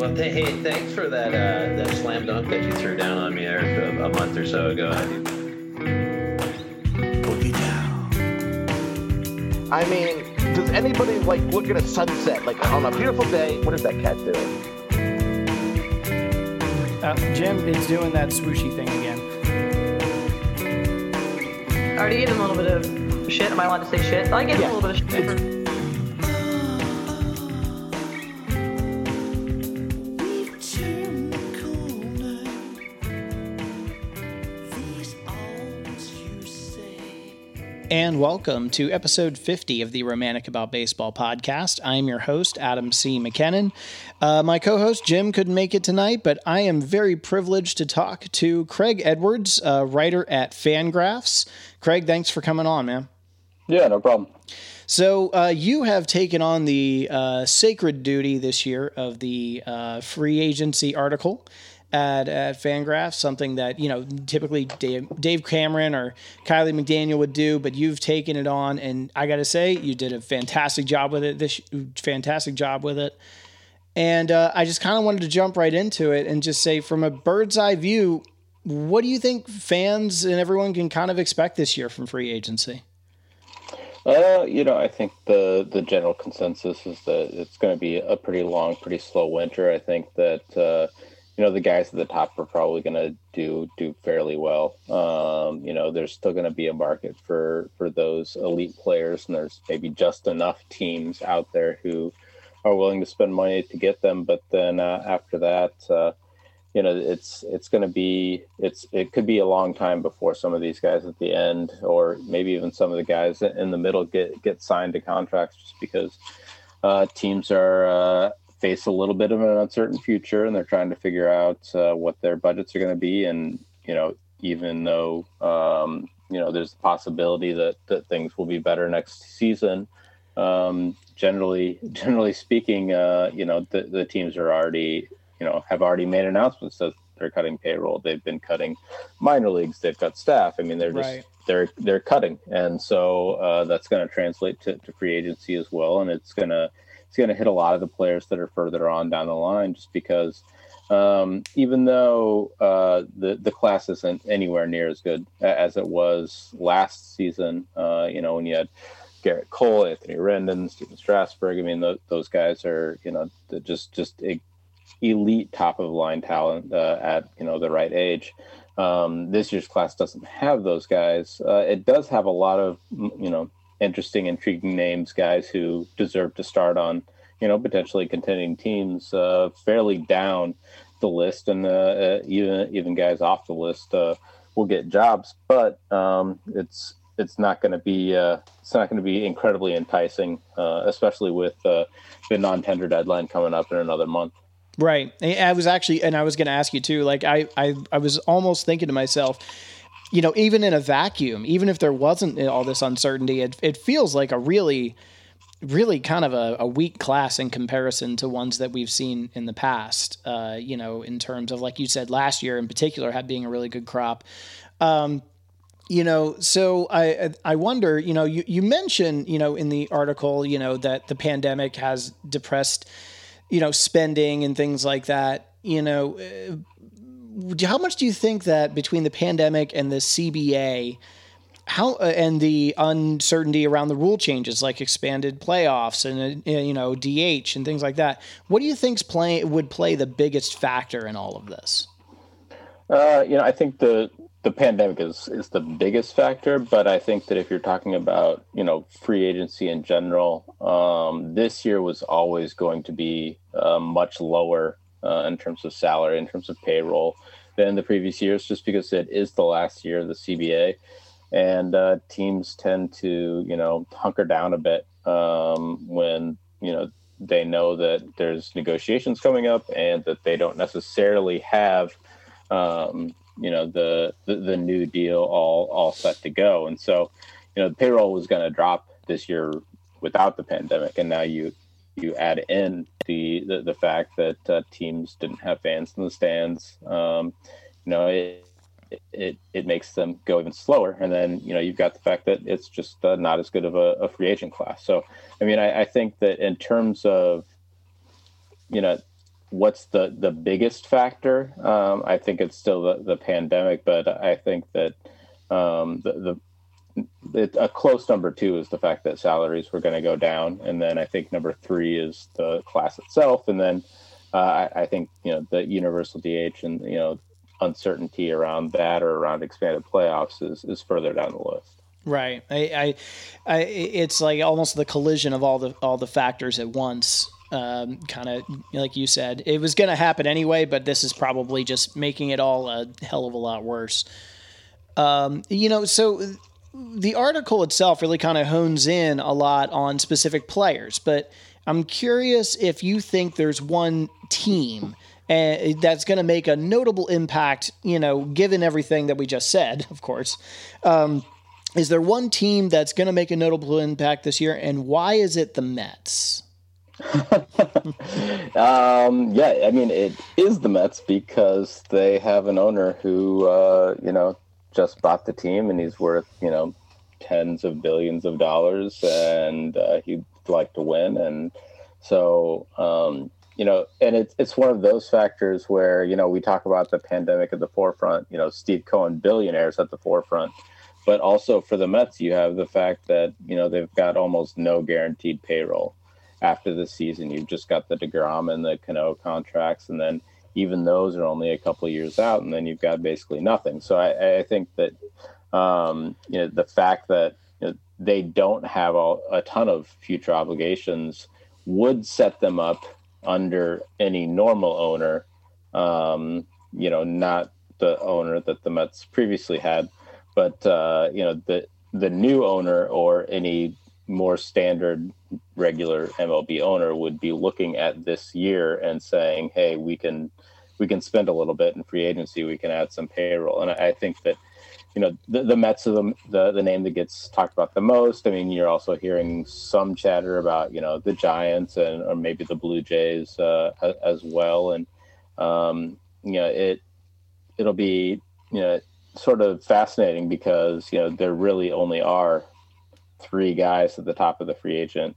Well, th- hey, thanks for that uh, that slam dunk that you threw down on me there a, a month or so ago. I mean, does anybody like look at a sunset like on a beautiful day? What is that cat doing? Uh, Jim is doing that swooshy thing again. I already gave him a little bit of shit. Am I allowed to say shit? I gave him Yeah. a little bit of shit. And welcome to episode 50 of the Romantic About Baseball podcast. I'm your host, Adam C. McKinnon. Uh, my co host, Jim, couldn't make it tonight, but I am very privileged to talk to Craig Edwards, uh, writer at Fangraphs. Craig, thanks for coming on, man. Yeah, no problem. So uh, you have taken on the uh, sacred duty this year of the uh, free agency article at, at Fangraphs, something that you know typically Dave, Dave Cameron or Kiley McDaniel would do, but you've taken it on, and I got to say you did a fantastic job with it. This fantastic job with it, and uh, I just kind of wanted to jump right into it and just say, from a bird's eye view, what do you think fans and everyone can kind of expect this year from free agency? Uh, you know, I think the the general consensus is that it's going to be a pretty long, pretty slow winter. I think that uh, you know the guys at the top are probably going to do do fairly well. Um, you know, there's still going to be a market for for those elite players, and there's maybe just enough teams out there who are willing to spend money to get them. But then uh, after that. Uh, you know it's it's going to be it's it could be a long time before some of these guys at the end or maybe even some of the guys in the middle get get signed to contracts just because uh, teams are uh, face a little bit of an uncertain future and they're trying to figure out uh, what their budgets are going to be and you know even though um, you know there's the possibility that that things will be better next season um, generally generally speaking uh, you know the, the teams are already you know have already made announcements that they're cutting payroll. They've been cutting minor leagues. They've cut staff. I mean, they're just Right. they're they're cutting, and so uh, that's going to translate to, to free agency as well. And it's gonna it's gonna hit a lot of the players that are further on down the line, just because. Um, even though uh, the the class isn't anywhere near as good as it was last season, uh, you know when you had Gerrit Cole, Anthony Rendon, Stephen Strasburg. I mean, tho- those guys are you know just just elite top of line talent uh, at you know the right age. Um, this year's class doesn't have those guys. Uh, it does have a lot of you know interesting, intriguing names, guys who deserve to start on you know potentially contending teams uh, fairly down the list, and uh, uh, even even guys off the list uh, will get jobs. But um, it's it's not going to be uh, it's not going to be incredibly enticing, uh, especially with the non-tender deadline coming up in another month. Right. I I was actually, and I was going to ask you too. Like, I, I, I was almost thinking to myself, you know, even in a vacuum, even if there wasn't all this uncertainty, it, it feels like a really, really kind of a, a weak class in comparison to ones that we've seen in the past. Uh, you know, in terms of like you said last year in particular, had being a really good crop. Um, you know, so I I wonder, you know, you you mentioned, you know, in the article, you know, that the pandemic has depressed you know, spending and things like that. You know, uh, how much do you think that between the pandemic and the CBA, how uh, and the uncertainty around the rule changes like expanded playoffs and uh, you know DH and things like that, what do you think's play would play the biggest factor in all of this? Uh, you know, I think the the pandemic is is the biggest factor, but I think that if you're talking about you know free agency in general, um, this year was always going to be uh, much lower uh, in terms of salary, in terms of payroll, than the previous years, just because it is the last year of the CBA, and uh, teams tend to you know hunker down a bit um, when you know they know that there's negotiations coming up and that they don't necessarily have um, you know the, the the new deal all all set to go. And so you know the payroll was going to drop this year without the pandemic and now you you add in the the, the fact that uh, teams didn't have fans in the stands. Um, you know it, it it makes them go even slower. And then you know you've got the fact that it's just uh, not as good of a, a free agent class. So i mean I, I think that in terms of you know what's the the biggest factor? Um, I think it's still the, the pandemic, but I think that um, the, the it, a close number two is the fact that salaries were going to go down, and then I think number three is the class itself, and then uh, I, I, think you know the universal DH and you know uncertainty around that or around expanded playoffs is is further down the list. Right. I, I, I, it's like almost the collision of all the all the factors at once. Um, kind of like you said, it was going to happen anyway, but this is probably just making it all a hell of a lot worse. Um, you know, so the article itself really kind of hones in a lot on specific players, but I'm curious if you think there's one team uh, that's going to make a notable impact, you know, given everything that we just said, of course. Um, is there one team that's going to make a notable impact this year, and why is it the Mets? um, yeah, I mean, it is the Mets because they have an owner who, uh, you know, just bought the team and he's worth, you know, tens of billions of dollars and uh, he'd like to win. And so, um, you know, and it's, it's one of those factors where, you know, we talk about the pandemic at the forefront, you know, Steve Cohen, billionaires at the forefront but also for the Mets, you have the fact that you know they've got almost no guaranteed payroll after the season. You've just got the Degrom and the Cano contracts, and then even those are only a couple years out, and then you've got basically nothing. So I, I think that um, you know the fact that you know, they don't have all, a ton of future obligations would set them up under any normal owner. Um, you know, not the owner that the Mets previously had but uh, you know the the new owner or any more standard regular MLB owner would be looking at this year and saying, "Hey, we can we can spend a little bit in free agency. We can add some payroll." And I, I think that you know the, the Mets are the, the, the name that gets talked about the most. I mean, you're also hearing some chatter about you know the Giants and or maybe the Blue Jays uh, as well. And um, you know it it'll be you know sort of fascinating because you know there really only are three guys at the top of the free agent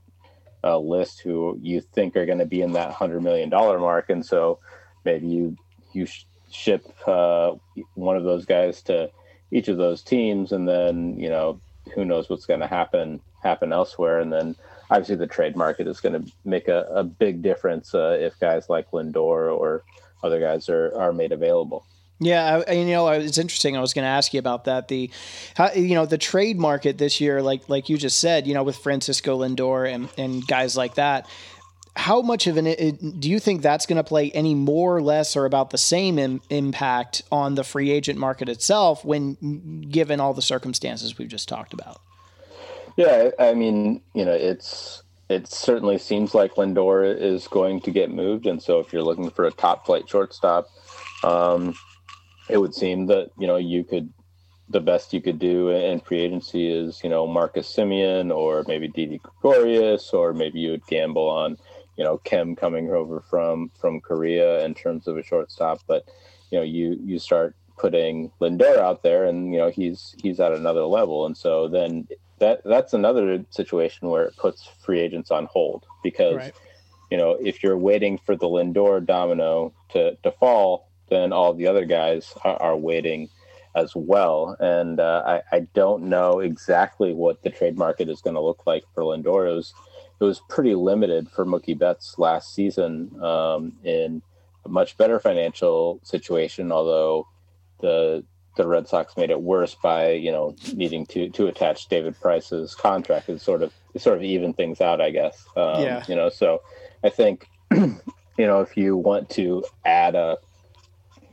uh, list who you think are going to be in that hundred million dollar mark, and so maybe you you sh- ship uh, one of those guys to each of those teams, and then you know who knows what's going to happen happen elsewhere, and then obviously the trade market is going to make a, a big difference uh, if guys like Lindor or other guys are are made available. Yeah, I, you know, it's interesting. I was going to ask you about that. The, how, you know, the trade market this year, like like you just said, you know, with Francisco Lindor and and guys like that. How much of an it, do you think that's going to play any more, or less, or about the same Im- impact on the free agent market itself when given all the circumstances we've just talked about? Yeah, I mean, you know, it's it certainly seems like Lindor is going to get moved, and so if you're looking for a top flight shortstop, um, it would seem that you know you could the best you could do in free agency is you know Marcus Semien or maybe Didi Gregorius or maybe you would gamble on you know Kim coming over from from Korea in terms of a shortstop, but you know you you start putting Lindor out there and you know he's he's at another level, and so then that that's another situation where it puts free agents on hold because. Right. You know, if you're waiting for the Lindor domino to, to fall, then all the other guys are, are waiting as well. And uh, I, I, don't know exactly what the trade market is going to look like for Lindor. It was, it was pretty limited for Mookie Betts last season um, in a much better financial situation, although the the Red Sox made it worse by you know needing to to attach David Price's contract and sort of sort of even things out, I guess. Um, yeah. You know, so I think you know if you want to add a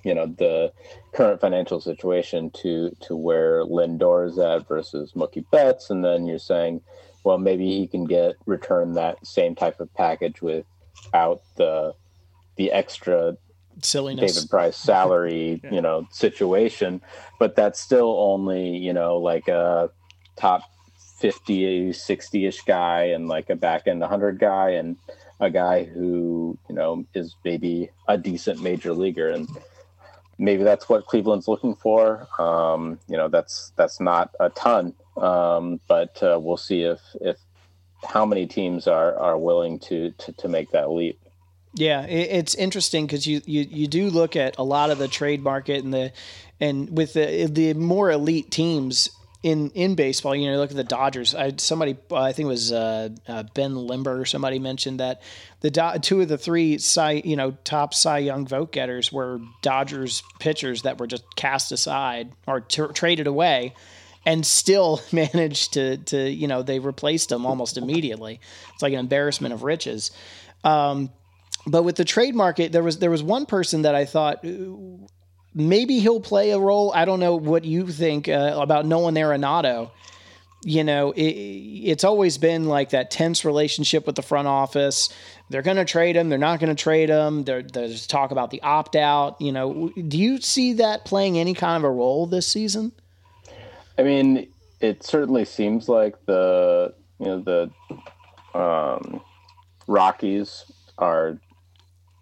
you know the current financial situation to to where Lindor is at versus Mookie Betts, and then you're saying, well, maybe he can get return that same type of package without the the extra silliness. David Price salary, yeah. you know, situation, but that's still only you know like a top 50 60ish guy and like a back end 100 guy and a guy who you know is maybe a decent major leaguer. And maybe that's what Cleveland's looking for. Um, you know, that's that's not a ton, um, but uh, we'll see if if how many teams are are willing to to, to make that leap. Yeah, it's interesting because you, you you do look at a lot of the trade market and the and with the the more elite teams in in baseball, you know, look at the Dodgers. I somebody I think it was uh, uh, Ben Lindbergh or somebody mentioned that the Do- two of the three Cy you know top Cy Young vote getters were Dodgers pitchers that were just cast aside or t- traded away. And still managed to, to you know they replaced them almost immediately. It's like an embarrassment of riches. Um, but with the trade market, there was there was one person that I thought maybe he'll play a role. I don't know what you think uh, about Nolan Arenado. You know, it, it's always been like that tense relationship with the front office. They're going to trade him. They're not going to trade him. There, there's talk about the opt out. You know, do you see that playing any kind of a role this season? I mean, it certainly seems like the you know the um, Rockies are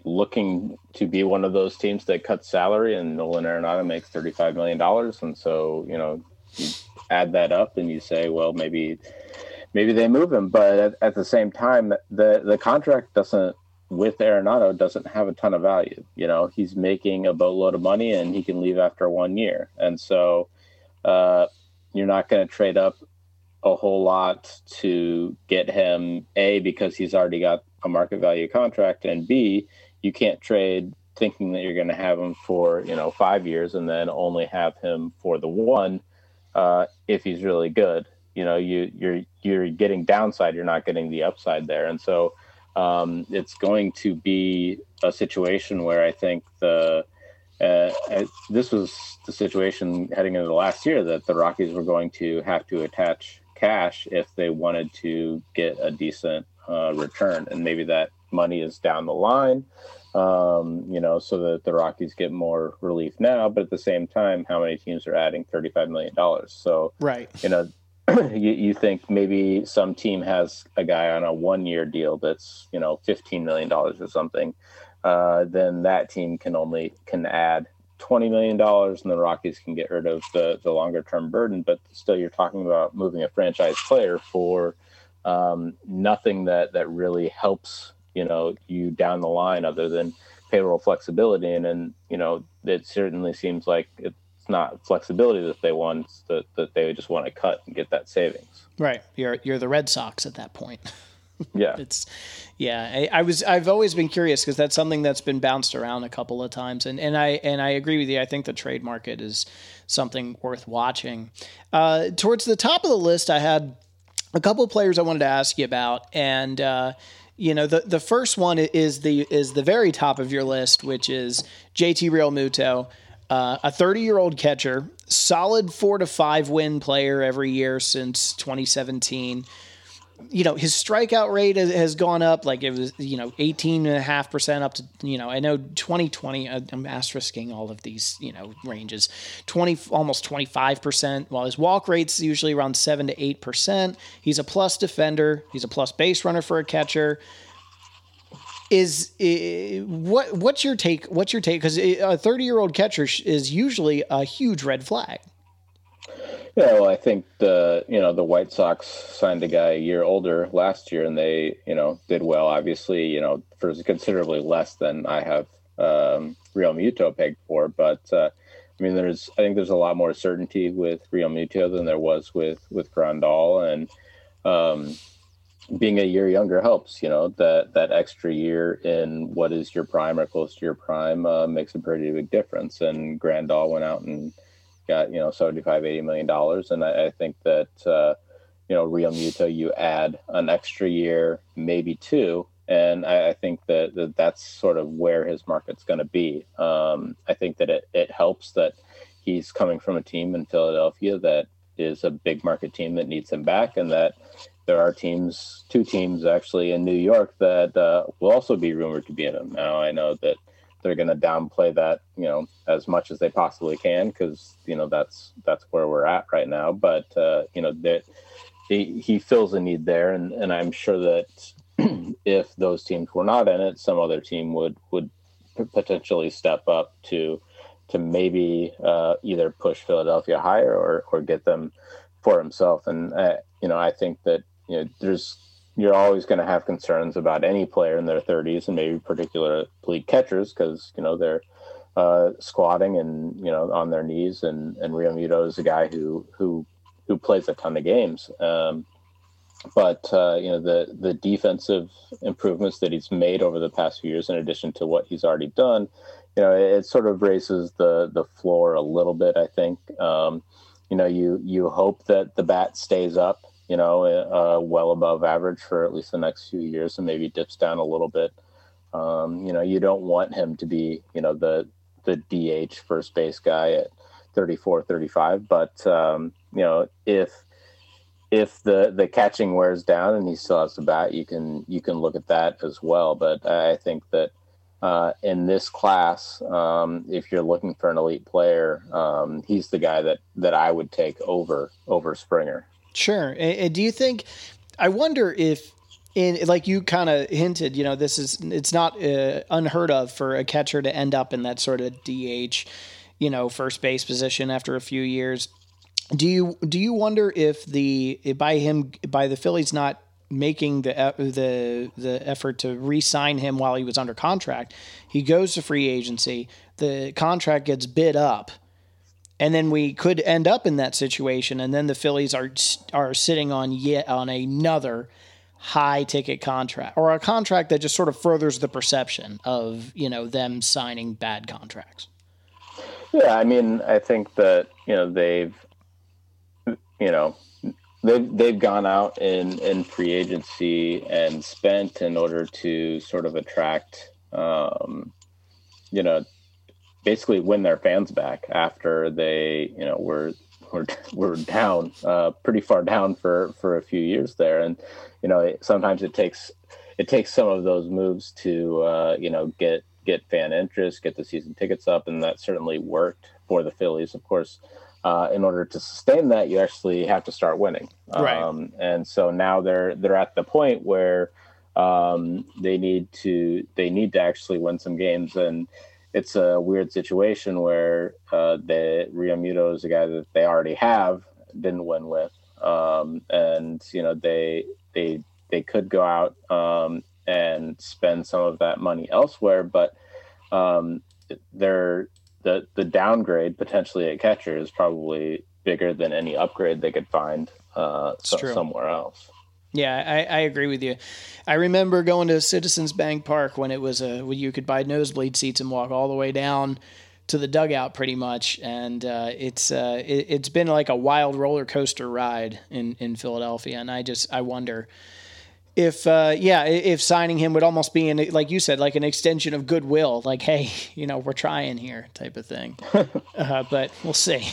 looking to be one of those teams that cuts salary, and Nolan Arenado makes thirty-five million dollars, and so you know you add that up and you say, well, maybe maybe they move him, but at, at the same time, the the contract doesn't with Arenado doesn't have a ton of value. You know, he's making a boatload of money and he can leave after one year, and so uh, you're not going to trade up a whole lot to get him a because he's already got a market value contract and b you can't trade thinking that you're going to have him for you know five years and then only have him for the one uh, if he's really good. You know, you you're you're getting downside, you're not getting the upside there, and so um, it's going to be a situation where I think the uh, this was the situation heading into the last year that the Rockies were going to have to attach cash if they wanted to get a decent uh, return, and maybe that money is down the line, um, you know, so that the Rockies get more relief now. But at the same time, how many teams are adding $35 million? So, right, you know, you, you think maybe some team has a guy on a one year deal that's, you know, $15 million or something. Uh, then that team can only can add $20 million and the Rockies can get rid of the, the longer term burden. But still, you're talking about moving a franchise player for um, nothing that, that really helps you know you down the line other than payroll flexibility. And then you know it certainly seems like it's not flexibility that they want that, that they just want to cut and get that savings. Right. You're you're the red sox at that point. Yeah. It's yeah. I, I, was i've always been curious because that's something that's been bounced around a couple of times. And and i and i agree with you. I think the trade market is something worth watching. Uh, towards the top of the list i had a couple of players i wanted to ask you about. And uh, you know the the first one is the is the very top of your list, which is JT Realmuto, uh, a 30 year old catcher, solid four to five win player every year since 2017 you know, his strikeout rate has, gone up. Like it was, you know, 18.5% up to, you know, I know 2020, I'm asterisking all of these, you know, ranges. 20, almost 25%, while his walk rate's usually around 7 to 8%. He's a plus defender. He's a plus base runner for a catcher. Is uh, what what's your take? What's your take? Because a 30 year old catcher is usually a huge red flag. Yeah, well, I think the you know the White Sox signed a guy a year older last year, and they you know did well. Obviously, you know for considerably less than I have um, Realmuto pegged for, but uh, I mean, there's I think there's a lot more certainty with Realmuto than there was with with Grandal, and um, being a year younger helps. You know that that extra year in what is your prime or close to your prime uh, makes a pretty big difference. And Grandal went out and got you know 75 80 million dollars. And I, I, think that uh, you know Realmuto you add an extra year maybe two. And I, I think that, that, that's sort of where his market's going to be. Um, I think that it, it helps that he's coming from a team in Philadelphia that is a big market team that needs him back. And that there are teams two teams actually in New York that uh, will also be rumored to be in him. Now I know that they're going to downplay that you know as much as they possibly can because you know that's that's where we're at right now. But uh, you know that he, he fills a need there and and i'm sure that if those teams were not in it some other team would would potentially step up to to maybe uh, either push philadelphia higher or or get them for himself. And uh, you know i think that you know there's you're always going to have concerns about any player in their 30s and maybe particularly catchers because you know they're uh, squatting and you know on their knees and and Realmuto is a guy who who who plays a ton of games. Um, but uh, you know the the defensive improvements that he's made over the past few years, in addition to what he's already done, you know, it, it sort of raises the the floor a little bit. I think. Um, you know, you you hope that the bat stays up, you know, uh, well above average for at least the next few years, and maybe dips down a little bit. Um, you know, you don't want him to be, you know, the the DH first base guy at 34, 35, but um, you know, if if the the catching wears down and he still has the bat, you can you can look at that as well. But I think that uh, in this class, um, if you're looking for an elite player, um, he's the guy that that I would take over over Springer. Sure. And do you think? I wonder if. In, like you kind of hinted, you know, this is it's not uh, unheard of for a catcher to end up in that sort of DH, you know, first base position after a few years. Do you do you wonder if the by him by the Phillies not making the the the effort to re-sign him while he was under contract, he goes to free agency. The contract gets bid up, and then we could end up in that situation. And then the Phillies are are sitting on yet on another high ticket contract or a contract that just sort of furthers the perception of you know them signing bad contracts. Yeah, I mean, I think that you know they've you know they've they've gone out in in free agency and spent in order to sort of attract um, you know basically win their fans back after they you know were were, were down uh, pretty far down for for a few years there and you know sometimes it takes it takes some of those moves to uh, you know get get fan interest get the season tickets up and that certainly worked for the Phillies of course uh, in order to sustain that, you actually have to start winning. Right. Um, and so now they're they're at the point where um, they need to they need to actually win some games, and it's a weird situation where uh, the Realmuto is a guy that they already have didn't win with, um, and you know they they they could go out um, and spend some of that money elsewhere, but um, they're the the downgrade potentially at catcher is probably bigger than any upgrade they could find uh, so, somewhere else. Yeah, I, I, agree with you. I remember going to Citizens Bank Park when it was a when you could buy nosebleed seats and walk all the way down to the dugout pretty much, and uh, it's uh, it, has been like a wild roller coaster ride in in Philadelphia, and I just I wonder if uh, yeah, if signing him would almost be an, like you said, like an extension of goodwill, like hey, you know, we're trying here, type of thing. uh, but we'll see.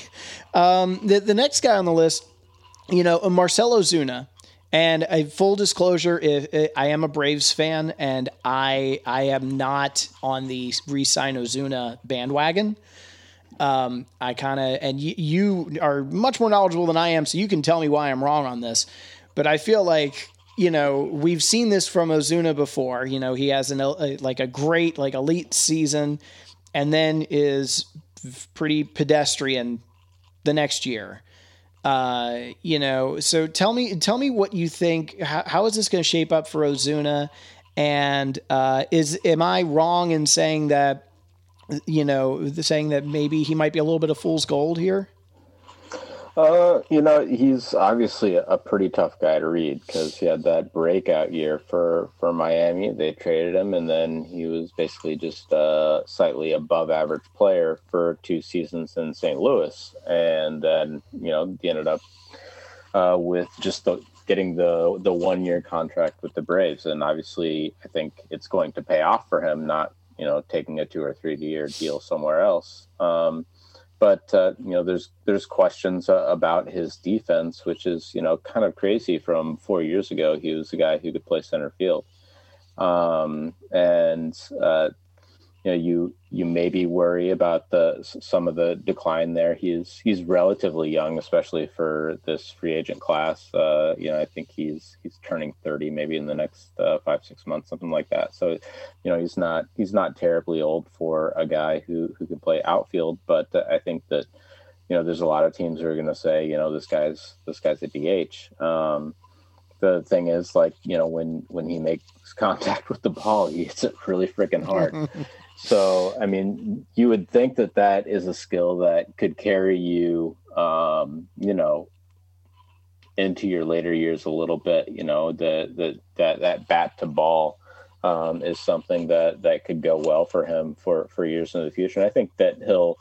Um, the the next guy on the list, you know, marcelo Ozuna. And a full disclosure, if, if, I am a Braves fan, and I I am not on the re-sign Ozuna bandwagon. Um, I kind of and y- you are much more knowledgeable than I am, so you can tell me why I'm wrong on this. But I feel like you know, we've seen this from Ozuna before. You know, he has an a, like a great like elite season, and then is pretty pedestrian the next year. Uh, you know, so tell me, tell me what you think. How, how is this going to shape up for Ozuna? And uh, is am I wrong in saying that? You know, saying that maybe he might be a little bit of fool's gold here. Uh, you know, he's obviously a pretty tough guy to read because he had that breakout year for for Miami. They traded him, and then he was basically just a slightly above average player for two seasons in St. Louis, and then you know he ended up uh, with just the getting the the one year contract with the Braves, and obviously I think it's going to pay off for him, not you know taking a two or three year deal somewhere else. Um, but uh, you know there's there's questions uh, about his defense which is you know kind of crazy from four years ago. He was a guy who could play center field. Um, and uh, you know you you maybe worry about the some of the decline there. He's he's relatively young, especially for this free agent class. Uh, you know, I think he's he's turning thirty maybe in the next uh, five six months, something like that. So, you know, he's not he's not terribly old for a guy who who can play outfield. But I think that you know there's a lot of teams who are going to say you know this guy's this guy's a DH. Um, the thing is, like you know, when when he makes contact with the ball, he hits it really freaking hard. so, I mean, you would think that that is a skill that could carry you, um, you know, into your later years a little bit. You know, the the that that bat to ball um, is something that that could go well for him for for years in the future. And I think that he'll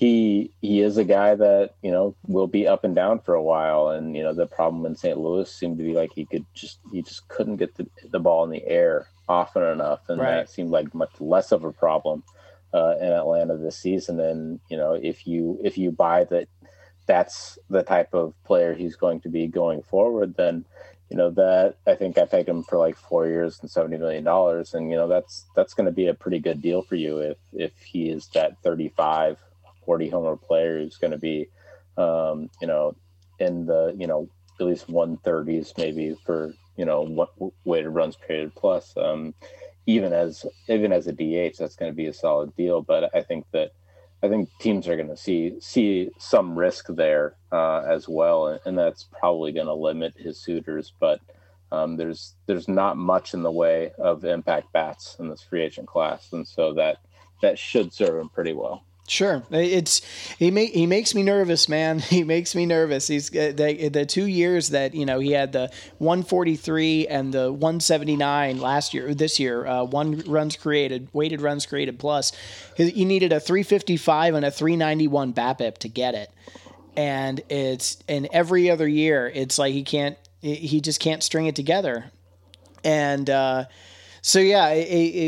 he he is a guy that you know will be up and down for a while. And you know the problem in St. Louis seemed to be like he could just he just couldn't get the, the ball in the air often enough, and Right. that seemed like much less of a problem uh, in Atlanta this season. And you know if you if you buy that that's the type of player he's going to be going forward, then you know that I think I pegged him for like four years and seventy million dollars, and you know that's that's going to be a pretty good deal for you if if he is that 35, 40 homer player who's going to be, um, you know, in the you know at least one thirties maybe for you know what weighted runs created plus. Um, even as even as a DH, that's going to be a solid deal. But I think that I think teams are going to see see some risk there uh, as well, and, and that's probably going to limit his suitors. But um, there's there's not much in the way of impact bats in this free agent class, and so that that should serve him pretty well. Sure, it's he he makes me nervous, man. He makes me nervous. He's uh, the the two years that you know he had the 143 and the 179 last year. This year, uh, one runs created, weighted runs created plus. He, he needed a 355 and a 391 BABIP to get it, and it's and every other year it's like he can't he just can't string it together, and. uh so yeah, it,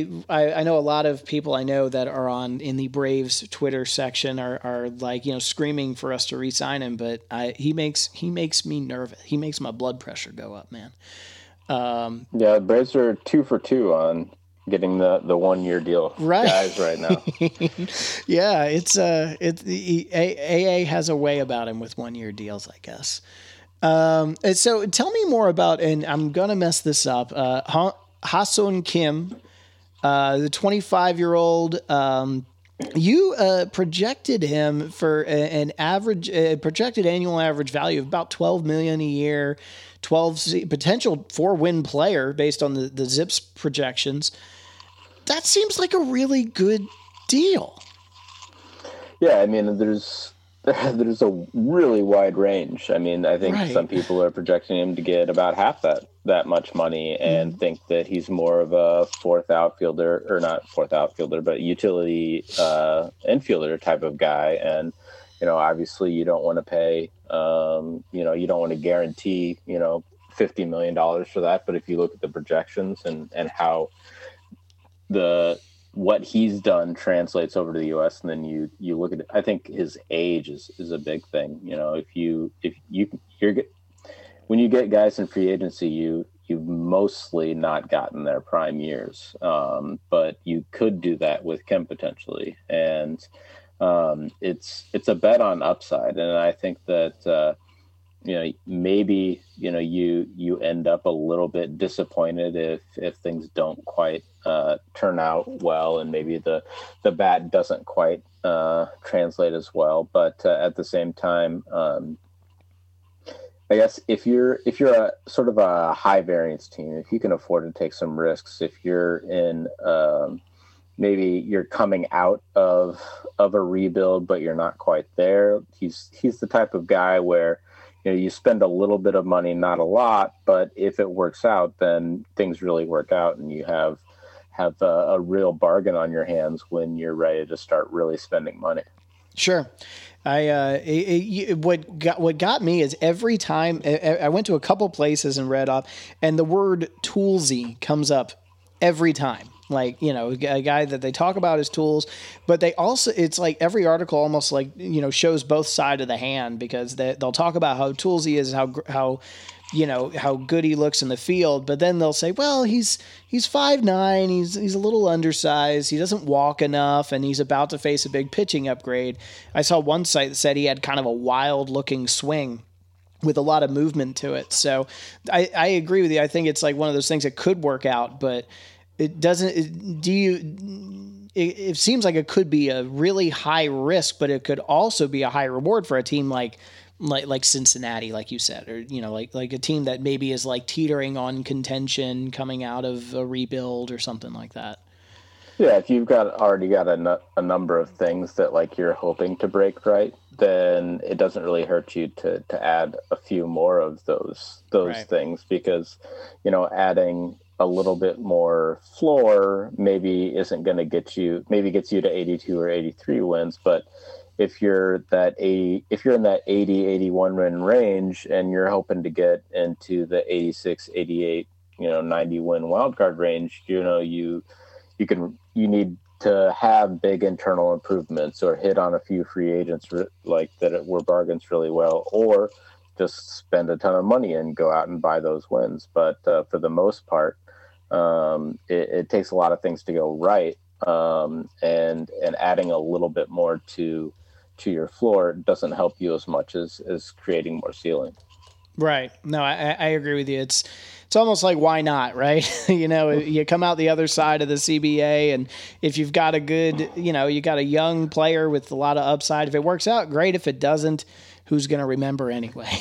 it, I, I know a lot of people I know that are on in the Braves Twitter section are, are like you know screaming for us to re-sign him, but I, he makes he makes me nervous. He makes my blood pressure go up, man. Um, Yeah, Braves are two for two on getting the the one year deal Right. guys right now. yeah, it's uh, he, A- AA has a way about him with one year deals, I guess. Um, and so tell me more about, and I'm gonna mess this up. Uh, Hasun Kim, uh, the 25 year old. Um, you uh, projected him for a, an average, uh, projected annual average value of about 12 million a year, 12 se- potential four win player based on the, the Zips projections. That seems like a really good deal. Yeah, I mean, there's there's a really wide range. I mean, I think Right. some people are projecting him to get about half that that much money and think that he's more of a fourth outfielder or not fourth outfielder, but utility uh, infielder type of guy. And you know, obviously, you don't want to pay. Um, you know, you don't want to guarantee. You know, fifty million dollars for that. But if you look at the projections and and how the what he's done translates over to the U.S. and then you you look at it. I think his age is is a big thing. You know, if you if you you're when you get guys in free agency, you you've mostly not gotten their prime years, um, but you could do that with Kim potentially, and um, it's it's a bet on upside, and I think that. Uh, you know maybe you know you you end up a little bit disappointed if if things don't quite uh, turn out well and maybe the the bat doesn't quite uh, translate as well. But uh, at the same time um, I guess if you're if you're a sort of a high variance team if you can afford to take some risks if you're in um, maybe you're coming out of of a rebuild but you're not quite there he's he's the type of guy where you know you spend a little bit of money not a lot but if it works out then things really work out and you have have a, a real bargain on your hands when you're ready to start really spending money Sure. I uh, it, it, what got what got me is every time I, I went to a couple places and read off, and the word toolsy comes up every time. Like you know, a guy that they talk about as tools, but they also it's like every article almost like you know shows both side of the hand because they, they'll talk about how toolsy is how how you know how good he looks in the field, but then they'll say, well, he's he's five nine, he's he's a little undersized, he doesn't walk enough, and he's about to face a big pitching upgrade. I saw one site that said he had kind of a wild looking swing with a lot of movement to it. So I, I agree with you. I think it's like one of those things that could work out, but it doesn't. it- Do you? It, it seems like it could be a really high risk, but it could also be a high reward for a team like like like Cincinnati, like you said, or you know, like like a team that maybe is like teetering on contention, coming out of a rebuild or something like that. Yeah, if you've got already got a, nu- a number of things that like you're hoping to break right, then it doesn't really hurt you to to add a few more of those those Right. things because you know adding a little bit more floor maybe isn't going to get you maybe gets you to 82 or 83 wins, but if you're that 80 if you're in that 80 81 win range and you're hoping to get into the 86 88 you know 90 win wild card range you know you you can you need to have big internal improvements or hit on a few free agents like that were bargains really well or just spend a ton of money and go out and buy those wins. But uh, for the most part um, it, it takes a lot of things to go right um, and and adding a little bit more to to your floor doesn't help you as much as as creating more ceiling Right. No, I, I agree with you. It's it's almost like why not, right? you know, you come out the other side of the CBA, and if you've got a good, you know, you got a young player with a lot of upside. If it works out, great. If it doesn't, who's going to remember anyway?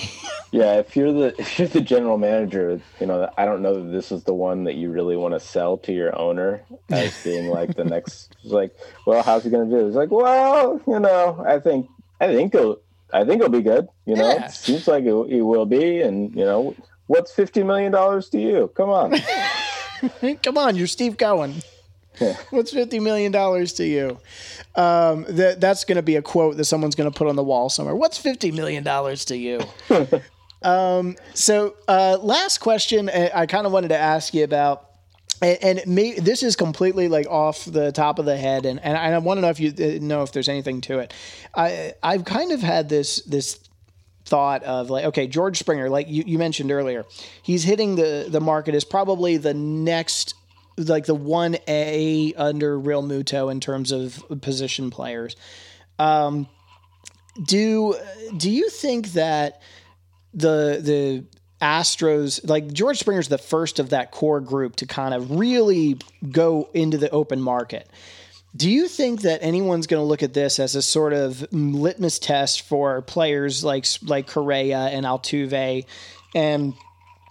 Yeah, if you're the if you're the general manager, you know, I don't know that this is the one that you really want to sell to your owner as being like the next. Like, well, how's he going to do? It's like, well, you know, I think I think he'll I think he'll be good. You know, Yeah. it seems like he, he will be, and you know, what's fifty million dollars to you? Come on. come on, you're Steve Cohen. Yeah. What's fifty million dollars to you? Um, that that's going to be a quote that someone's going to put on the wall somewhere. What's fifty million dollars to you? um, so, uh, last question, uh, I kind of wanted to ask you about, and, and may, this is completely like off the top of the head, and, and I want to know if you uh, know if there's anything to it. I I've kind of had this this thought of like okay george springer like you, you mentioned earlier he's hitting the the market is probably the next like the 1a under Realmuto in terms of position players um do do you think that the the Astros, like George Springer's the first of that core group to kind of really go into the open market. Do you think that anyone's going to look at this as a sort of litmus test for players like like Correa and Altuve and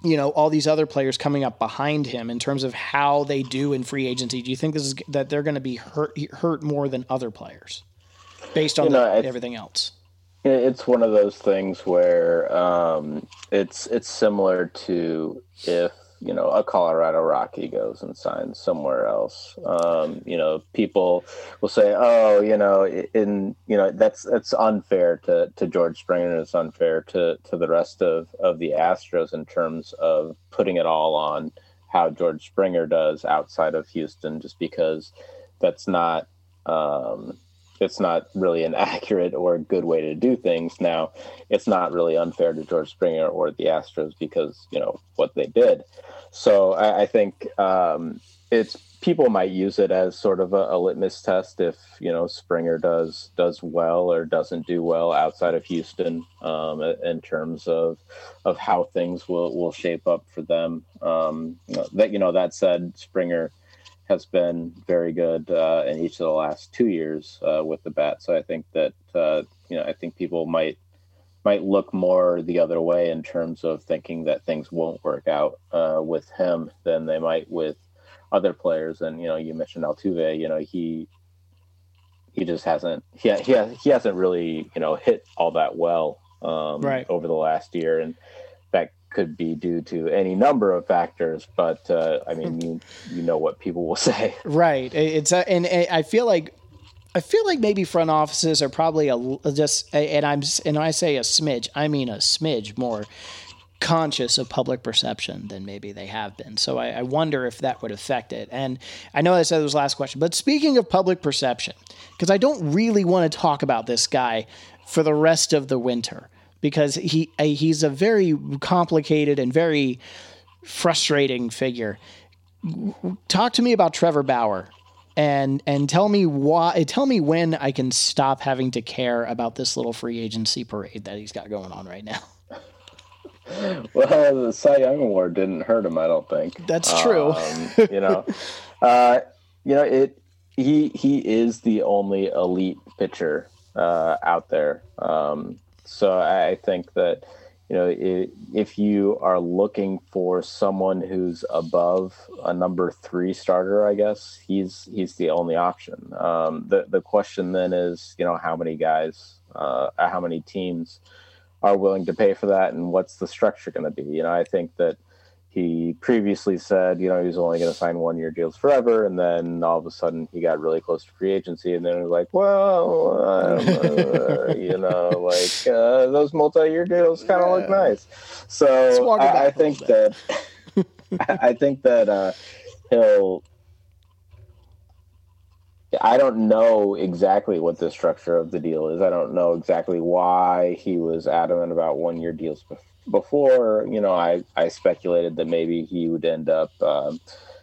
you know all these other players coming up behind him in terms of how they do in free agency? Do you think this is that they're going to be hurt hurt more than other players based on You know, the, everything else? It's one of those things where um, it's it's similar to if you know a Colorado Rocky goes and signs somewhere else. Um, you know, people will say, "Oh, you know, in you know that's that's unfair to, to George Springer. It's unfair to to the rest of of the Astros in terms of putting it all on how George Springer does outside of Houston, just because that's not." Um, it's not really an accurate or good way to do things. Now, it's not really unfair to George Springer or the Astros because you know what they did. So I, I think um, it's people might use it as sort of a, a litmus test if you know Springer does does well or doesn't do well outside of Houston um, in terms of of how things will will shape up for them. Um, that you know that said, Springer has been very good uh, in each of the last two years uh, with the bat. So I think that uh, you know I think people might might look more the other way in terms of thinking that things won't work out uh, with him than they might with other players. And you know, you mentioned Altuve. You know, he he just hasn't he he, he hasn't really you know hit all that well um, Right. over the last year, and that could be due to any number of factors. But uh, I mean, you you know what people will say. Right. It's a, and I feel like I feel like maybe front offices are probably a just and I'm and I say a smidge, I mean a smidge more conscious of public perception than maybe they have been. So I, I wonder if that would affect it. And I know I said it was last question, but speaking of public perception, because I don't really want to talk about this guy for the rest of the winter because he uh, he's a very complicated and very frustrating figure talk to me about Trevor Bauer and and tell me why tell me when I can stop having to care about this little free agency parade that he's got going on right now. Well, the Cy Young Award didn't hurt him, I don't think. That's true. Um, you know, uh, you know it. He he is the only elite pitcher uh, out there. Um, so I think that you know if you are looking for someone who's above a number three starter, I guess he's he's the only option. Um, the the question then is you know how many guys, uh, how many teams are willing to pay for that, and what's the structure going to be? You know, I think that he previously said, you know, he was only going to sign one year deals forever. And then all of a sudden he got really close to free agency. And then he was like, well, uh, you know, like uh, those multi year deals kind of yeah. look nice. So I, I think that, I think that uh, he'll, I don't know exactly what the structure of the deal is. I don't know exactly why he was adamant about one year deals before before, you know, I, I speculated that maybe he would end up, um,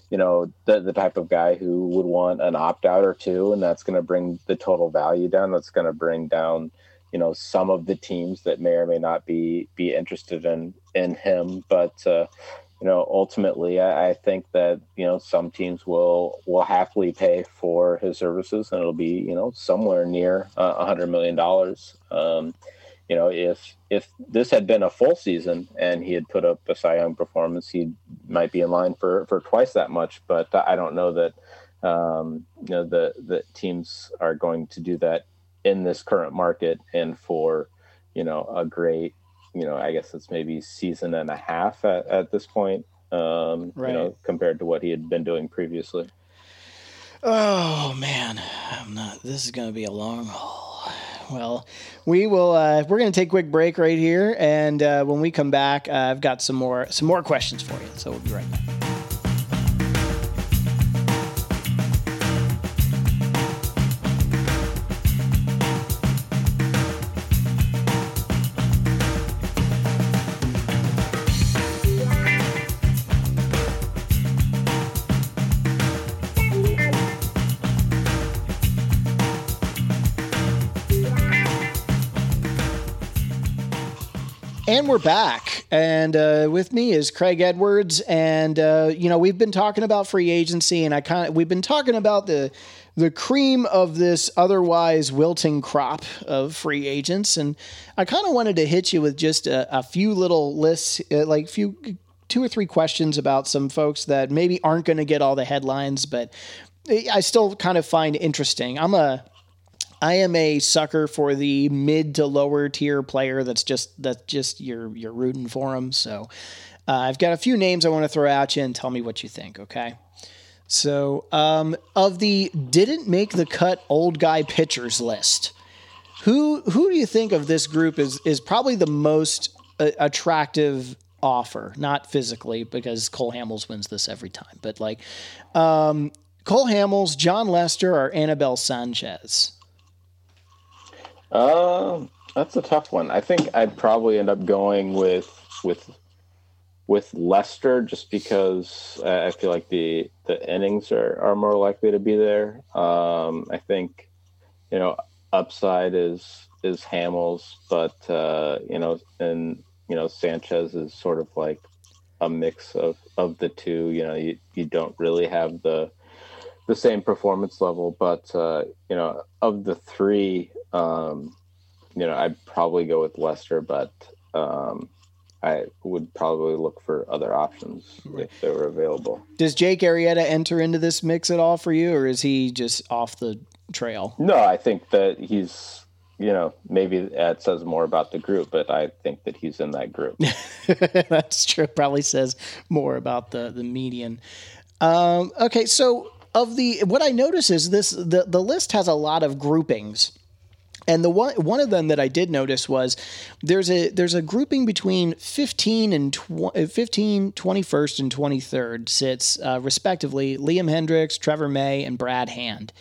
you know, the, the type of guy who would want an opt out or two, and that's going to bring the total value down. That's going to bring down, you know, some of the teams that may or may not be be interested in in him. But uh, you know, ultimately, I, I, think that you know some teams will will happily pay for his services, and it'll be you know somewhere near uh, a uh, hundred million dollars. Um, you know, if if this had been a full season and he had put up a Cy Young performance, he might be in line for for twice that much. But I don't know that um, you know the the teams are going to do that in this current market and for you know a great you know I guess it's maybe season and a half at, at this point. Um, right. You know, compared to what he had been doing previously. Oh man, I'm not. This is going to be a long haul. Well, we will. Uh, we're going to take a quick break right here, and uh, when we come back, uh, I've got some more some more questions for you. So we'll be right back. We're back. And uh, with me is Craig Edwards. And, uh, you know, we've been talking about free agency, and I kind of, we've been talking about the, the cream of this otherwise wilting crop of free agents. And I kind of wanted to hit you with just a, a few little lists, uh, like few, two or three questions about some folks that maybe aren't going to get all the headlines, but I still kind of find interesting. I'm a, I am a sucker for the mid to lower tier player. That's just that's just you're you're rooting for them. So uh, I've got a few names I want to throw at you and tell me what you think. Okay. So um, of the didn't make the cut old guy pitchers list, who who do you think of this group is is probably the most uh, attractive offer? Not physically because Cole Hamels wins this every time, but like um, Cole Hamels, Jon Lester, or Anibal Sanchez. Uh, that's a tough one. I think I'd probably end up going with with with Lester just because I feel like the the innings are, are more likely to be there. Um, I think you know upside is is Hamels, but uh, you know, and you know Sanchez is sort of like a mix of of the two. You know, you you don't really have the the same performance level, but uh, you know, of the three, um, you know, I'd probably go with Lester, but um, I would probably look for other options if they were available. Does Jake Arrieta enter into this mix at all for you, or is he just off the trail? No, I think that he's. You know, maybe that says more about the group, but I think that he's in that group. That's true. Probably says more about the the median. Um, okay, so of the what I notice is this the the list has a lot of groupings. And the one one of them that I did notice was there's a there's a grouping between 15 and tw- 15, 21st and 23rd sits uh, respectively Liam Hendriks, Trevor May and Brad Hand.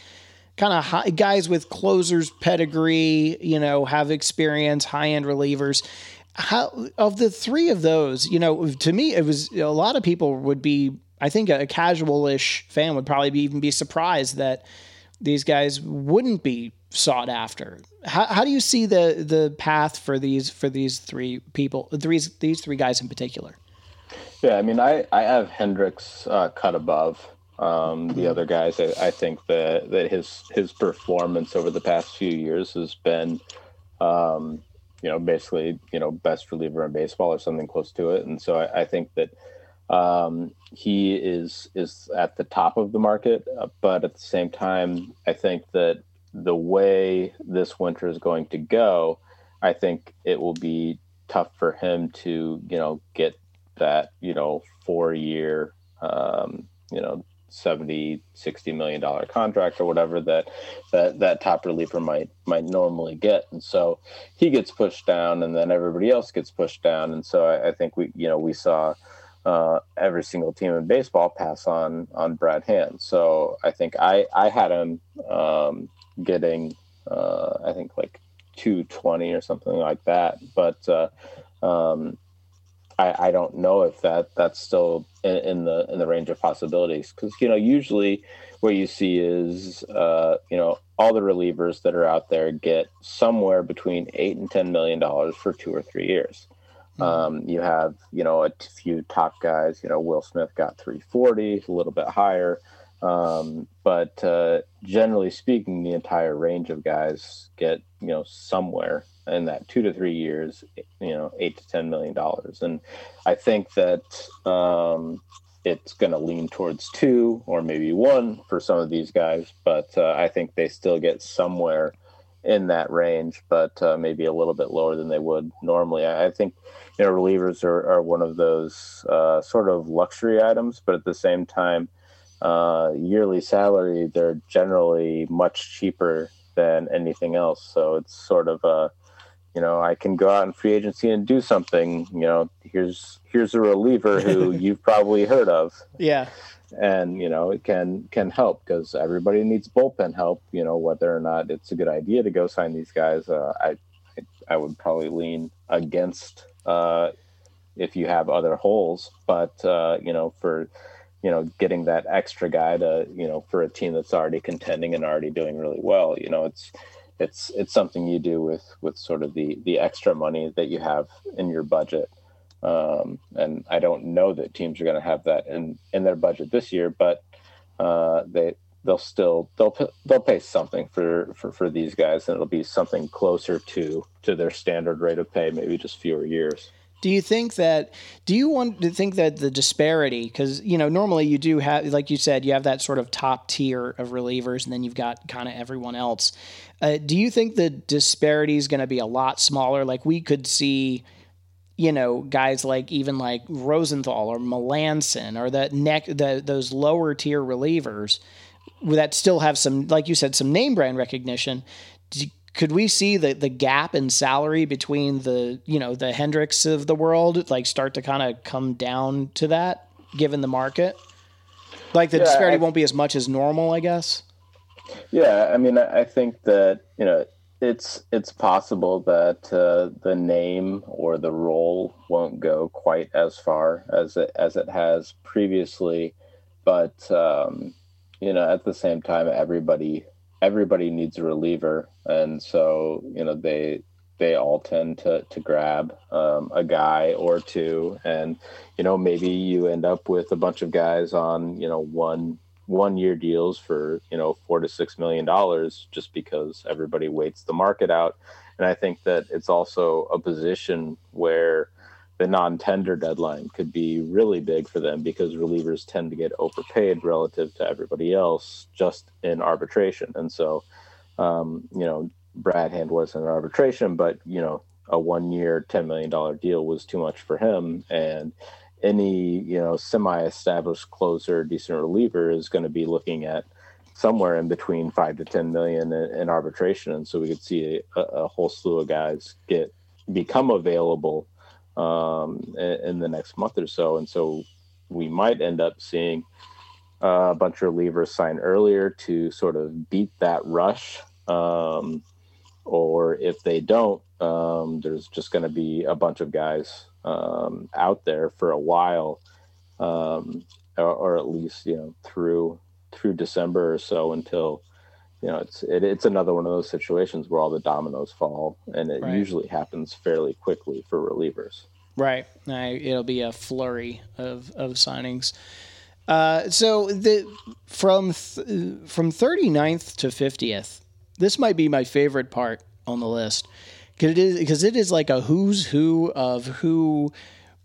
Kind of guys with closers pedigree, you know, have experience, high-end relievers how of the three of those, you know, to me, it was a lot of people would be I think a casual-ish fan would probably be, even be surprised that these guys wouldn't be sought after. How, how do you see the the path for these for these three people, these these three guys in particular? Yeah, I mean, I I have Hendriks uh, cut above um, the mm-hmm. other guys. I, I, think that that his his performance over the past few years has been, um, you know, basically, you know, best reliever in baseball or something close to it. And so I, I think that um, he is is at the top of the market, uh, but at the same time, I think that the way this winter is going to go, I think it will be tough for him to, you know, get that, you know, four year, um, you know, 70 60 million dollar contract or whatever that that that top reliever might might normally get. And so he gets pushed down and then everybody else gets pushed down. And so i, I think we you know we saw uh, every single team in baseball pass on on brad hand. So i think i i had him um, getting uh, i think like 220 or something like that. But uh, um, I, I don't know if that that's still in, in the in the range of possibilities. Because you know usually what you see is uh, you know all the relievers that are out there get somewhere between eight and ten million dollars for two or three years. Mm-hmm. Um, you have you know a few top guys. You know Will Smith got three forty, a little bit higher. Um, but uh, generally speaking, the entire range of guys get you know somewhere in that two to three years, you know, eight to ten million dollars, and I think that um, it's going to lean towards two or maybe one for some of these guys, but uh, I think they still get somewhere in that range, but uh, maybe a little bit lower than they would normally. I, I think you know relievers are, are one of those uh, sort of luxury items, but at the same time, uh, yearly salary they're generally much cheaper than anything else. So it's sort of a you know, I can go out in free agency and do something. You know, here's here's a reliever who you've probably heard of. Yeah. And you know, it can can help because everybody needs bullpen help. You know, whether or not it's a good idea to go sign these guys, uh, I I would probably lean against uh, if you have other holes. But uh, you know, for you know, getting that extra guy to you know, for a team that's already contending and already doing really well, you know, it's it's it's something you do with with sort of the the extra money that you have in your budget um, and I don't know that teams are going to have that in in their budget this year but uh, they they'll still they'll they'll pay something for, for for these guys and it'll be something closer to to their standard rate of pay maybe just fewer years do you think that? Do you want to think that the disparity? Because you know, normally you do have, like you said, you have that sort of top tier of relievers, and then you've got kind of everyone else. Uh, do you think the disparity is going to be a lot smaller? Like we could see, you know, guys like even like Rosenthal or Melancon or that neck, the, those lower tier relievers that still have some, like you said, some name brand recognition. Could we see the the gap in salary between the you know the Hendriks of the world like start to kind of come down to that given the market? Like the yeah, disparity I, won't be as much as normal, I guess. Yeah, I mean, I think that you know it's it's possible that uh, the name or the role won't go quite as far as it as it has previously, but um, you know, at the same time, everybody everybody needs a reliever, and so you know they they all tend to to grab um, a guy or two, and you know maybe you end up with a bunch of guys on you know one one year deals for you know four to six million dollars just because everybody waits the market out, and I think that it's also a position where the non-tender deadline could be really big for them because relievers tend to get overpaid relative to everybody else just in arbitration. And so, um, you know, Brad Hand was in arbitration, but you know, a one-year, ten million dollar deal was too much for him, and any you know semi-established closer, decent reliever is going to be looking at somewhere in between five to ten million in, in arbitration, and so we could see a, a whole slew of guys get become available um, in, in, the next month or so. And so we might end up seeing uh, a bunch of relievers sign earlier to sort of beat that rush. Um, or if they don't, um, there's just going to be a bunch of guys um, out there for a while, um, or, or, at least you know through through December or so until you know it's it, it's another one of those situations where all the dominoes fall and it right. usually happens fairly quickly for relievers. Right. It'll be a flurry of of signings. Uh, so the from th- from 39th to 50th this might be my favorite part on the list because it is because it is like a who's who of who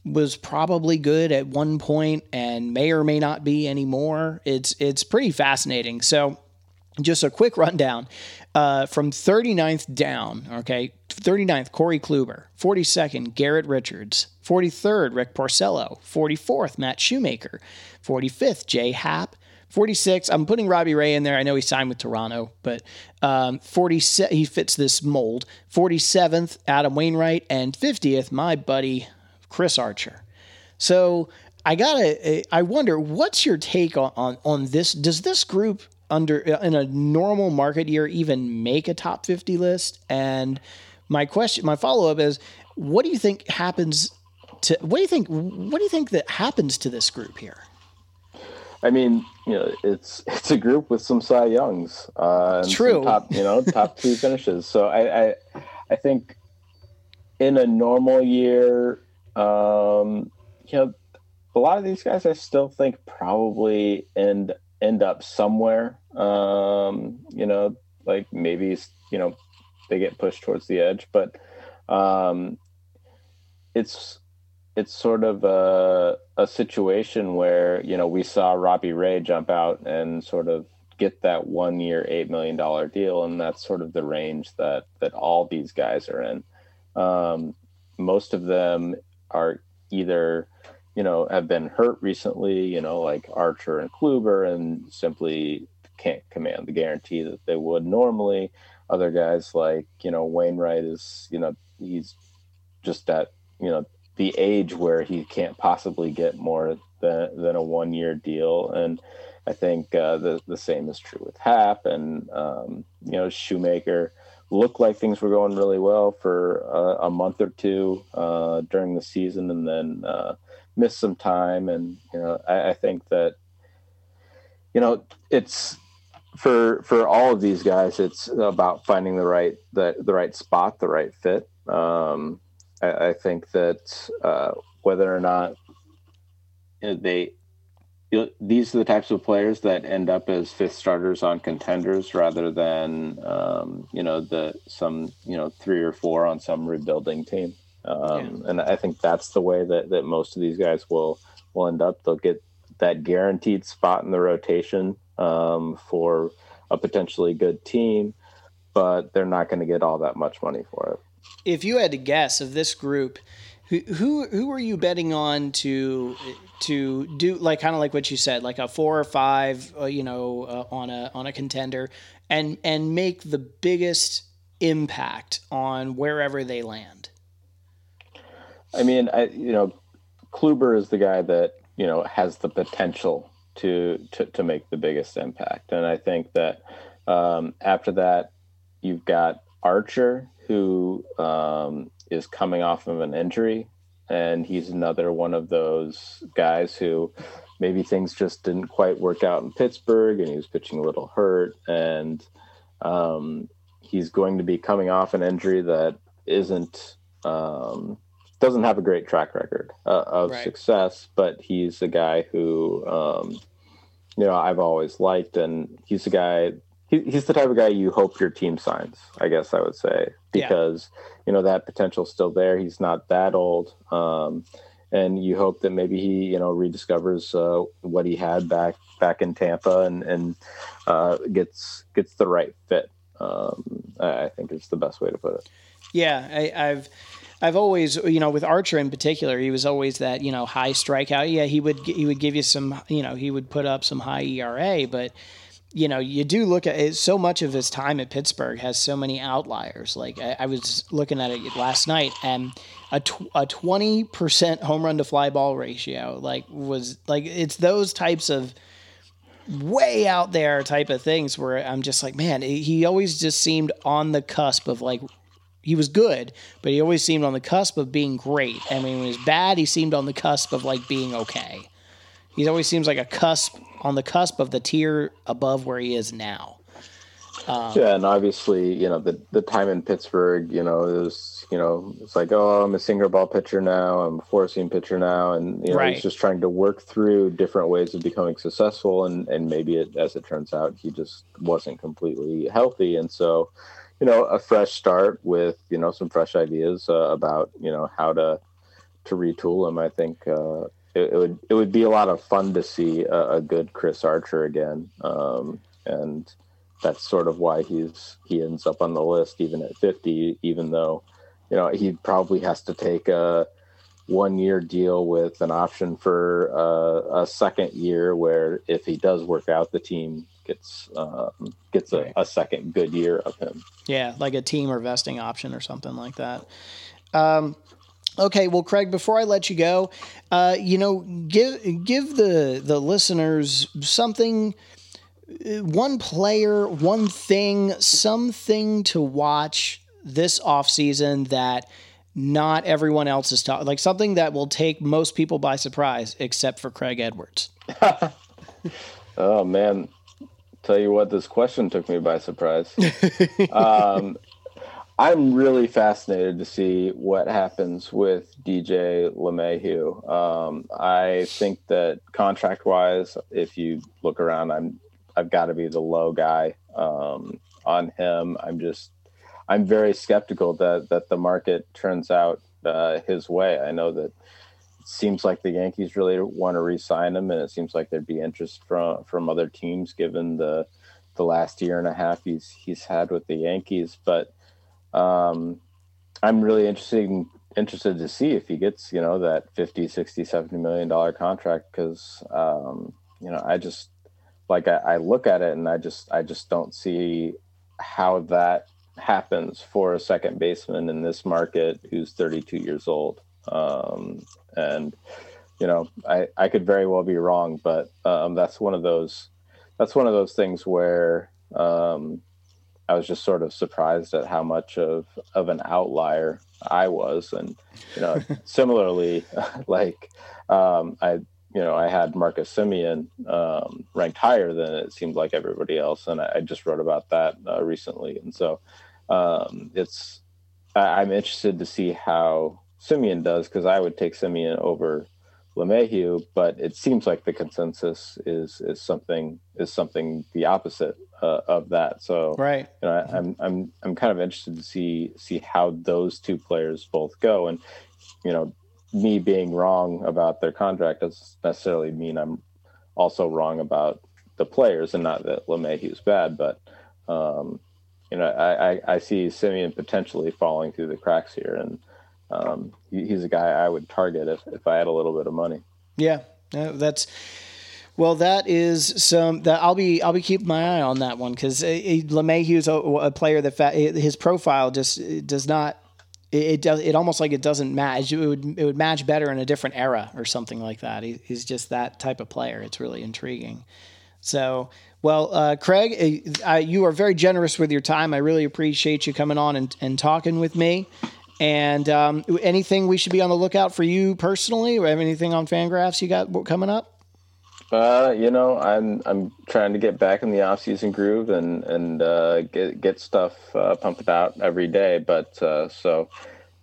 was probably good at one point and may or may not be anymore. It's it's pretty fascinating. So just a quick rundown uh, from 39th down, okay? 39th, Corey Kluber. 42nd, Garrett Richards. 43rd, Rick Porcello. 44th, Matt Shoemaker. 45th, Jay Happ. 46, I'm putting Robbie Ray in there. I know he signed with Toronto, but um, 47, he fits this mold. 47th, Adam Wainwright. And 50th, my buddy, Chris Archer. So I gotta, I wonder, what's your take on, on, on this? Does this group under in a normal market year even make a top 50 list? And my question, my follow up is, what do you think happens to? What do you think? What do you think that happens to this group here? I mean, you know, it's it's a group with some Cy Youngs, uh, and True. top, you know, top two finishes. So I, I, I think in a normal year, um, you know, a lot of these guys, I still think probably end end up somewhere. Um, you know, like maybe you know they get pushed towards the edge, but um, it's it's sort of a, a situation where you know we saw Robbie Ray jump out and sort of get that one year eight million dollar deal, and that's sort of the range that that all these guys are in. Um, most of them are either you know have been hurt recently, you know like Archer and Kluber, and simply can't command the guarantee that they would normally. Other guys like you know Wainwright is you know he's just at you know the age where he can't possibly get more than, than a one year deal. And I think uh, the, the same is true with Happ and, um, you know, Shoemaker looked like things were going really well for uh, a month or two uh, during the season and then uh, missed some time. And, you know, I, I think that, you know, it's, for for all of these guys, it's about finding the right the the right spot, the right fit. Um, I, I think that uh, whether or not they these are the types of players that end up as fifth starters on contenders rather than um, you know the some you know three or four on some rebuilding team. Um, And I think that's the way that, that most of these guys will will end up. They'll get that guaranteed spot in the rotation um, for a potentially good team, but they're not going to get all that much money for it if you had to guess of this group, who who who are you betting on to to do like kind of like what you said, like a four or five, uh, you know, uh, on a on a contender, and and make the biggest impact on wherever they land. I mean, I you know, Kluber is the guy that you know has the potential to to to make the biggest impact, and I think that um, after that, you've got Archer, who um, is coming off of an injury, and he's another one of those guys who maybe things just didn't quite work out in Pittsburgh, and he was pitching a little hurt, and um, he's going to be coming off an injury that isn't um, doesn't have a great track record uh, of Right. success, but he's a guy who um, you know I've always liked, and he's a guy. He, he's the type of guy you hope your team signs. I guess I would say Yeah. because you know that potential's still there. He's not that old, um, and you hope that maybe he you know rediscovers uh, what he had back back in Tampa and and uh, gets gets the right fit. Um, I I think is the best way to put it. Yeah, I, I've I've always you know with Archer in particular, he was always that you know high strikeout. Yeah, he would he would give you some you know he would put up some high ERA, but you know you do look at it, so much of his time at Pittsburgh has so many outliers. Like I, I was looking at it last night, and a twenty percent home run to fly ball ratio like was like it's those types of way out there type of things where I'm just like, man, he always just seemed on the cusp of like he was good, but he always seemed on the cusp of being great. I mean, when he was bad, he seemed on the cusp of like being okay. He always seems like a cusp on the cusp of the tier above where he is now. Yeah, and obviously, you know, the the time in Pittsburgh, you know, it was, you know, it's like, oh, I'm a sinker ball pitcher now, I'm a four seam pitcher now, and you know, Right. he's just trying to work through different ways of becoming successful, and and maybe it, as it turns out, he just wasn't completely healthy, and so, you know, a fresh start with you know some fresh ideas uh, about you know how to to retool him. I think uh, it, it, would it would be a lot of fun to see a, a good Chris Archer again, um, and that's sort of why he's he ends up on the list even at 50, even though you know he probably has to take a one year deal with an option for uh, a second year where if he does work out the team gets um, gets a, a, second good year of him. Yeah like a team or vesting option or something like that. Um, okay well craig before i let you go uh, you know give give the the listeners something uh, one player one thing something to watch this off season that not everyone else is talking like something that will take most people by surprise except for Craig Edwards. oh man, tell you what, this question took me by surprise. um, I'm really fascinated to see what happens with DJ LeMahieu. Um, I think that contract wise, if you look around, I'm I've got to be the low guy um, on him. I'm just I'm very skeptical that that the market turns out uh, his way. I know that it seems like the Yankees really want to re-sign him, and it seems like there'd be interest from from other teams given the the last year and a half he's he's had with the Yankees. But um, I'm really interested interested to see if he gets you know that 50 60 70 million dollar contract because um, you know i just like I, I, look at it and i just i just don't see how that happens for a second baseman in this market who's 32 years old. Um, and you know, I, I could very well be wrong, but um, that's one of those that's one of those things where um, I was just sort of surprised at how much of of an outlier I was, and you know, similarly, like um, I you know I had Marcus Semien um, ranked higher than it seemed like everybody else, and I, I just wrote about that uh, recently, and so um, it's I, am interested to see how Semien does because I would take Semien over LeMahieu, but it seems like the consensus is is something is something the opposite uh, of that. So right, you know, I, I'm I'm I'm kind of interested to see see how those two players both go, and you know, me being wrong about their contract doesn't necessarily mean I'm also wrong about the players, and not that LeMahieu's bad, but um, you know, I, I, I see Semien potentially falling through the cracks here, and um, he, he's a guy I would target if, if I had a little bit of money. Yeah, that's well, that is some that I'll be I'll be keeping my eye on that one because uh, LeMahieu's a, a player that fa- his profile just does not it, does it almost like it doesn't match it would it would match better in a different era or something like that. He, he's just that type of player. It's really intriguing. So well, uh, Craig, uh, you are very generous with your time. I really appreciate you coming on and, and talking with me. And um, anything we should be on the lookout for you personally, or have anything on Fangraphs you got coming up? Uh, you know, I'm I'm trying to get back in the off season groove and and uh, get get stuff uh, pumped out every day. But uh, so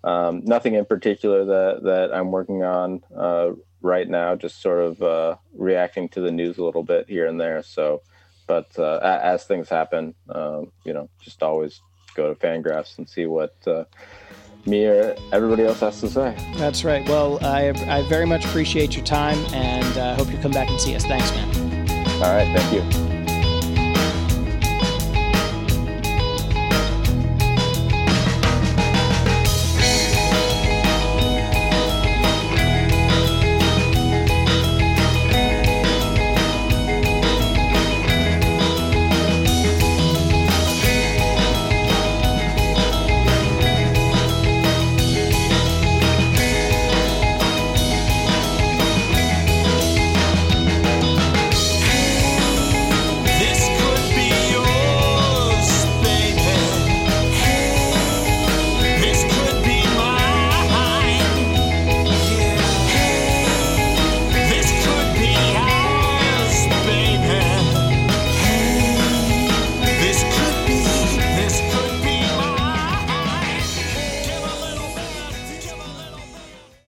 um, nothing in particular that that I'm working on uh, right now. Just sort of uh, reacting to the news a little bit here and there. So but as things happen, um, you know, just always go to Fangraphs and see what me or everybody else has to say. That's right. Well, I, I very much appreciate your time and uh, hope you come back and see us. Thanks, man. All right. Thank you.